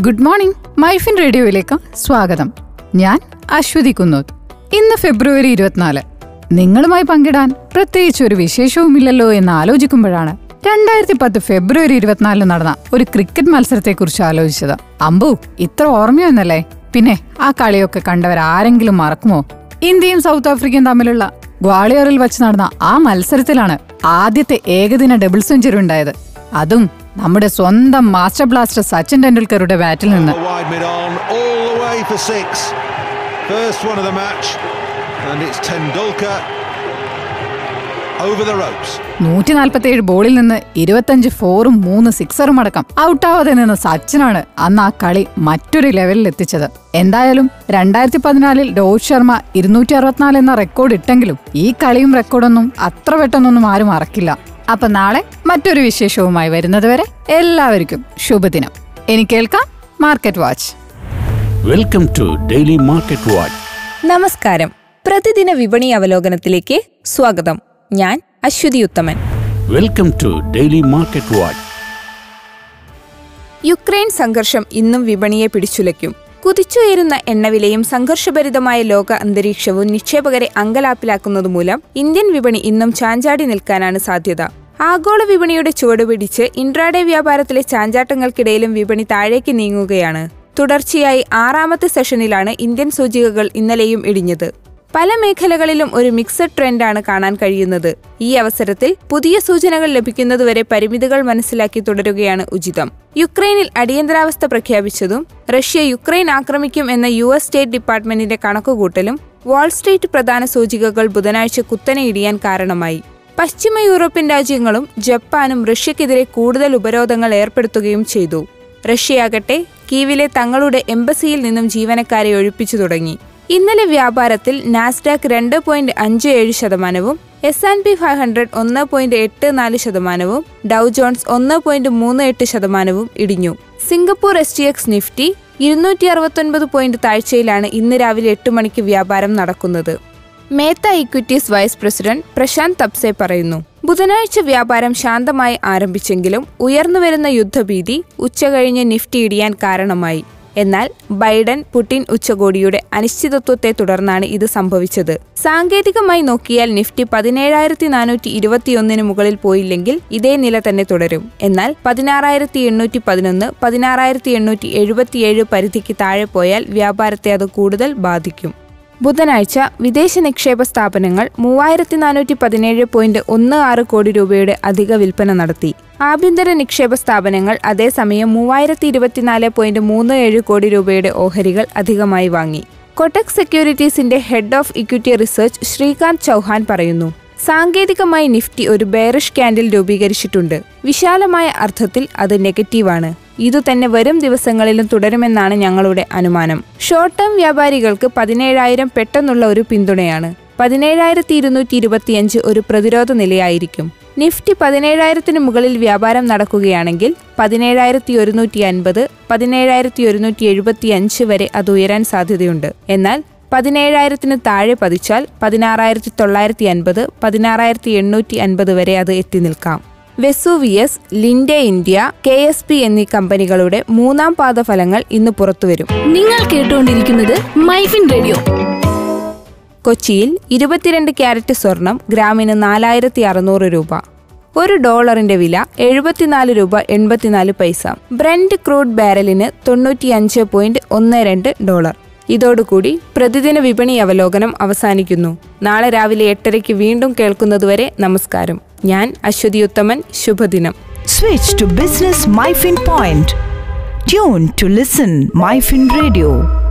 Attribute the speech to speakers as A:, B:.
A: Good morning MyFin റേഡിയോയിലേക്ക് സ്വാഗതം. ഞാൻ അശ്വതി കുന്നോത്ത്. ഇന്ന് ഫെബ്രുവരി ഇരുപത്തിനാല്. നിങ്ങളുമായി പങ്കിടാൻ പ്രത്യേകിച്ച് ഒരു വിശേഷവുമില്ലല്ലോ എന്ന് ആലോചിക്കുമ്പോഴാണ് രണ്ടായിരത്തി പത്ത് ഫെബ്രുവരി ഇരുപത്തിനാലിന് നടന്ന ഒരു ക്രിക്കറ്റ് മത്സരത്തെക്കുറിച്ച് ആലോചിച്ചത്. അമ്പു ഇത്ര ഓർമ്മയൊന്നല്ലേ പിന്നെ ആ കളിയൊക്കെ കണ്ടവർ ആരെങ്കിലും മറക്കുമോ? ഇന്ത്യയും സൗത്ത് ആഫ്രിക്കയും തമ്മിലുള്ള ഗ്വാളിയറിൽ വെച്ച് നടന്ന ആ മത്സരത്തിലാണ് ആദ്യത്തെ ഏകദിന ഡബിൾ സെഞ്ചുറി ഉണ്ടായത്. അതും നമ്മുടെ സ്വന്തം മാസ്റ്റർ ബ്ലാസ്റ്റർ സച്ചിൻ ടെണ്ടുൽക്കറുടെ ബാറ്റിൽ നിന്ന്
B: നൂറ്റി നാൽപ്പത്തി ഏഴ് all the way for six. First one of the match, and it's Tendulkar over the ropes.
A: നൂറ്റി നാൽപ്പത്തിയേഴ് ബോളിൽ നിന്ന് ഇരുപത്തഞ്ച് ഫോറും മൂന്ന് സിക്സറും അടക്കം ഔട്ടാവാതെ നിന്ന് സച്ചിനാണ് അന്ന് ആ കളി മറ്റൊരു ലെവലിൽ എത്തിച്ചത് എന്തായാലും രണ്ടായിരത്തി പതിനാലിൽ രോഹിത് ശർമ്മ ഇരുന്നൂറ്റി അറുപത്തിനാല് എന്ന റെക്കോർഡ് ഇട്ടെങ്കിലും ഈ കളിയും റെക്കോർഡൊന്നും അത്ര പെട്ടെന്നൊന്നും ആരും മറക്കില്ല അപ്പൊ നാളെ മറ്റൊരു വിശേഷവുമായി വരുന്നതുവരെ എല്ലാവർക്കും ശുഭദിനം. ഇനി കേൾക്കാം market watch
C: welcome to daily market watch
D: നമസ്കാരം. പ്രതിദിന വിപണി അവലോകനത്തിലേക്ക് സ്വാഗതം. ഞാൻ Aswathy Uthaman.
C: Welcome to daily market watch
D: Ukraine സംഘർഷം ഇന്നും വിപണിയെ പിടിച്ചുലയ്ക്കും. കുതിച്ചുയരുന്ന എണ്ണവിലയും സംഘർഷഭരിതമായ ലോക അന്തരീക്ഷവും നിക്ഷേപകരെ അങ്കലാപ്പിലാക്കുന്നതുമൂലം ഇന്ത്യൻ വിപണി ഇന്നും ചാഞ്ചാടി നിൽക്കാനാണ് സാധ്യത. ആഗോള വിപണിയുടെ ചുവടുപിടിച്ച് ഇൻട്രാഡേ വ്യാപാരത്തിലെ ചാഞ്ചാട്ടങ്ങൾക്കിടയിലും വിപണി താഴേക്ക് നീങ്ങുകയാണ്. തുടർച്ചയായി ആറാമത്തെ സെഷനിലാണ് ഇന്ത്യൻ സൂചികകൾ ഇന്നലെയും ഇടിഞ്ഞത്. പല മേഖലകളിലും ഒരു മിക്സഡ് ട്രെൻഡാണ് കാണാൻ കഴിയുന്നത്. ഈ അവസരത്തിൽ പുതിയ സൂചനകൾ ലഭിക്കുന്നതുവരെ പരിമിതികൾ മനസ്സിലാക്കി തുടരുകയാണ് ഉചിതം. യുക്രൈനിൽ അടിയന്തരാവസ്ഥ പ്രഖ്യാപിച്ചതും റഷ്യ യുക്രൈൻ ആക്രമിക്കും എന്ന യു എസ് സ്റ്റേറ്റ് ഡിപ്പാർട്ട്മെന്റിന്റെ കണക്കുകൂട്ടലും വാൾസ്ട്രീറ്റ് പ്രധാന സൂചികകൾ ബുധനാഴ്ച കുത്തനെ ഇടിയാൻ കാരണമായി. പശ്ചിമ യൂറോപ്യൻ രാജ്യങ്ങളും ജപ്പാനും റഷ്യക്കെതിരെ കൂടുതൽ ഉപരോധങ്ങൾ ഏർപ്പെടുത്തുകയും ചെയ്തു. റഷ്യയാകട്ടെ കീവിലെ തങ്ങളുടെ എംബസിയിൽ നിന്നും ജീവനക്കാരെ ഒഴിപ്പിച്ചു തുടങ്ങി. ഇന്നലെ വ്യാപാരത്തിൽ നാസ്ഡാക്ക് രണ്ട് പോയിന്റ് അഞ്ച് ഏഴ് ശതമാനവും S and P five hundred ഒന്ന് പോയിന്റ് എട്ട് നാല് ശതമാനവും ഡൗ ജോൺസ് ഒന്ന് പോയിന്റ് മൂന്ന് എട്ട് ശതമാനവും ഇടിഞ്ഞു. Singapore S T X Nifty ഇരുന്നൂറ്റി അറുപത്തൊൻപത് പോയിന്റ് താഴ്ചയിലാണ് ഇന്ന് രാവിലെ എട്ട് മണിക്ക് വ്യാപാരം നടക്കുന്നത്. Mehta equities vice president Prashant Tapse പറയുന്നു ബുധനാഴ്ച വ്യാപാരം ശാന്തമായി ആരംഭിച്ചെങ്കിലും ഉയർന്നുവരുന്ന യുദ്ധഭീതി ഉച്ചകഴിഞ്ഞ് നിഫ്റ്റി ഇടിയാൻ കാരണമായി. എന്നാൽ ബൈഡൻ പുടിൻ ഉച്ചകോടിയുടെ അനിശ്ചിതത്വത്തെ തുടർന്നാണ് ഇത് സംഭവിച്ചത്. സാങ്കേതികമായി നോക്കിയാൽ നിഫ്റ്റി പതിനേഴായിരത്തി നാനൂറ്റി ഇരുപത്തിയൊന്നിന് മുകളിൽ പോയില്ലെങ്കിൽ ഇതേ നില തന്നെ തുടരും. എന്നാൽ പതിനാറായിരത്തി എണ്ണൂറ്റി പതിനൊന്ന് പതിനാറായിരത്തി എണ്ണൂറ്റി എഴുപത്തിയേഴ് പരിധിക്ക് താഴെ പോയാൽ വ്യാപാരത്തെ അത് കൂടുതൽ ബാധിക്കും. ബുധനാഴ്ച വിദേശ നിക്ഷേപ സ്ഥാപനങ്ങൾ മൂവായിരത്തി നാനൂറ്റി പതിനേഴ് പോയിന്റ് ഒന്ന് ആറ് കോടി രൂപയുടെ അധിക വിൽപ്പന നടത്തി. ആഭ്യന്തര നിക്ഷേപ സ്ഥാപനങ്ങൾ അതേസമയം മൂവായിരത്തി ഇരുപത്തിനാല് പോയിന്റ് മൂന്ന് ഏഴ് കോടി രൂപയുടെ ഓഹരികൾ അധികമായി വാങ്ങി. Kotak സെക്യൂരിറ്റീസിന്റെ head of equity research Shrikant Chauhan പറയുന്നു സാങ്കേതികമായി നിഫ്റ്റി ഒരു ബെയറിഷ് ക്യാൻഡിൽ രൂപീകരിച്ചിട്ടുണ്ട്. വിശാലമായ അർത്ഥത്തിൽ അത് നെഗറ്റീവാണ്. ഇതുതന്നെ വരും ദിവസങ്ങളിലും തുടരുമെന്നാണ് ഞങ്ങളുടെ അനുമാനം. ഷോർട്ട് ടേം വ്യാപാരികൾക്ക് പതിനേഴായിരം പെട്ടെന്നുള്ള ഒരു പിന്തുണയാണ്. പതിനേഴായിരത്തി ഇരുന്നൂറ്റി ഇരുപത്തിയഞ്ച് ഒരു പ്രതിരോധ നിലയായിരിക്കും. നിഫ്റ്റി പതിനേഴായിരത്തിന് മുകളിൽ വ്യാപാരം നടക്കുകയാണെങ്കിൽ പതിനേഴായിരത്തി ഒരുന്നൂറ്റി അൻപത് പതിനേഴായിരത്തി ഒരുന്നൂറ്റി എഴുപത്തി അഞ്ച് വരെ അത് ഉയരാൻ സാധ്യതയുണ്ട്. എന്നാൽ പതിനേഴായിരത്തിന് താഴെ പതിച്ചാൽ പതിനാറായിരത്തി തൊള്ളായിരത്തി അൻപത് പതിനാറായിരത്തി എണ്ണൂറ്റി അൻപത് വരെ അത് എത്തി നിൽക്കാം. Vesuvius Linde India K S P എന്നീ കമ്പനികളുടെ മൂന്നാം പാദ ഫലങ്ങൾ ഇന്ന് പുറത്തുവരും.
E: നിങ്ങൾ കേട്ടുകൊണ്ടിരിക്കുന്നത് മൈഫിൻ റേഡിയോ.
D: കൊച്ചിയിൽ ഇരുപത്തിരണ്ട് ക്യാരറ്റ് സ്വർണം ഗ്രാമിന് നാലായിരത്തി അറുന്നൂറ് രൂപ. ഒരു ഡോളറിന്റെ വില എഴുപത്തിനാല് രൂപ എൺപത്തിനാല് പൈസ. ബ്രെൻഡ് ക്രൂഡ് ബാരലിന് തൊണ്ണൂറ്റിയഞ്ച് പോയിന്റ് ഒന്ന് രണ്ട് ഡോളർ. ഇതോടുകൂടി പ്രതിദിന വിപണി അവലോകനം അവസാനിക്കുന്നു. നാളെ രാവിലെ എട്ടരയ്ക്ക് വീണ്ടും കേൾക്കുന്നതുവരെ നമസ്കാരം. ഞാൻ അശ്വതി ഉത്തമൻ ശുഭദിനം
F: switch to business MyFin point tune to listen MyFin Radio.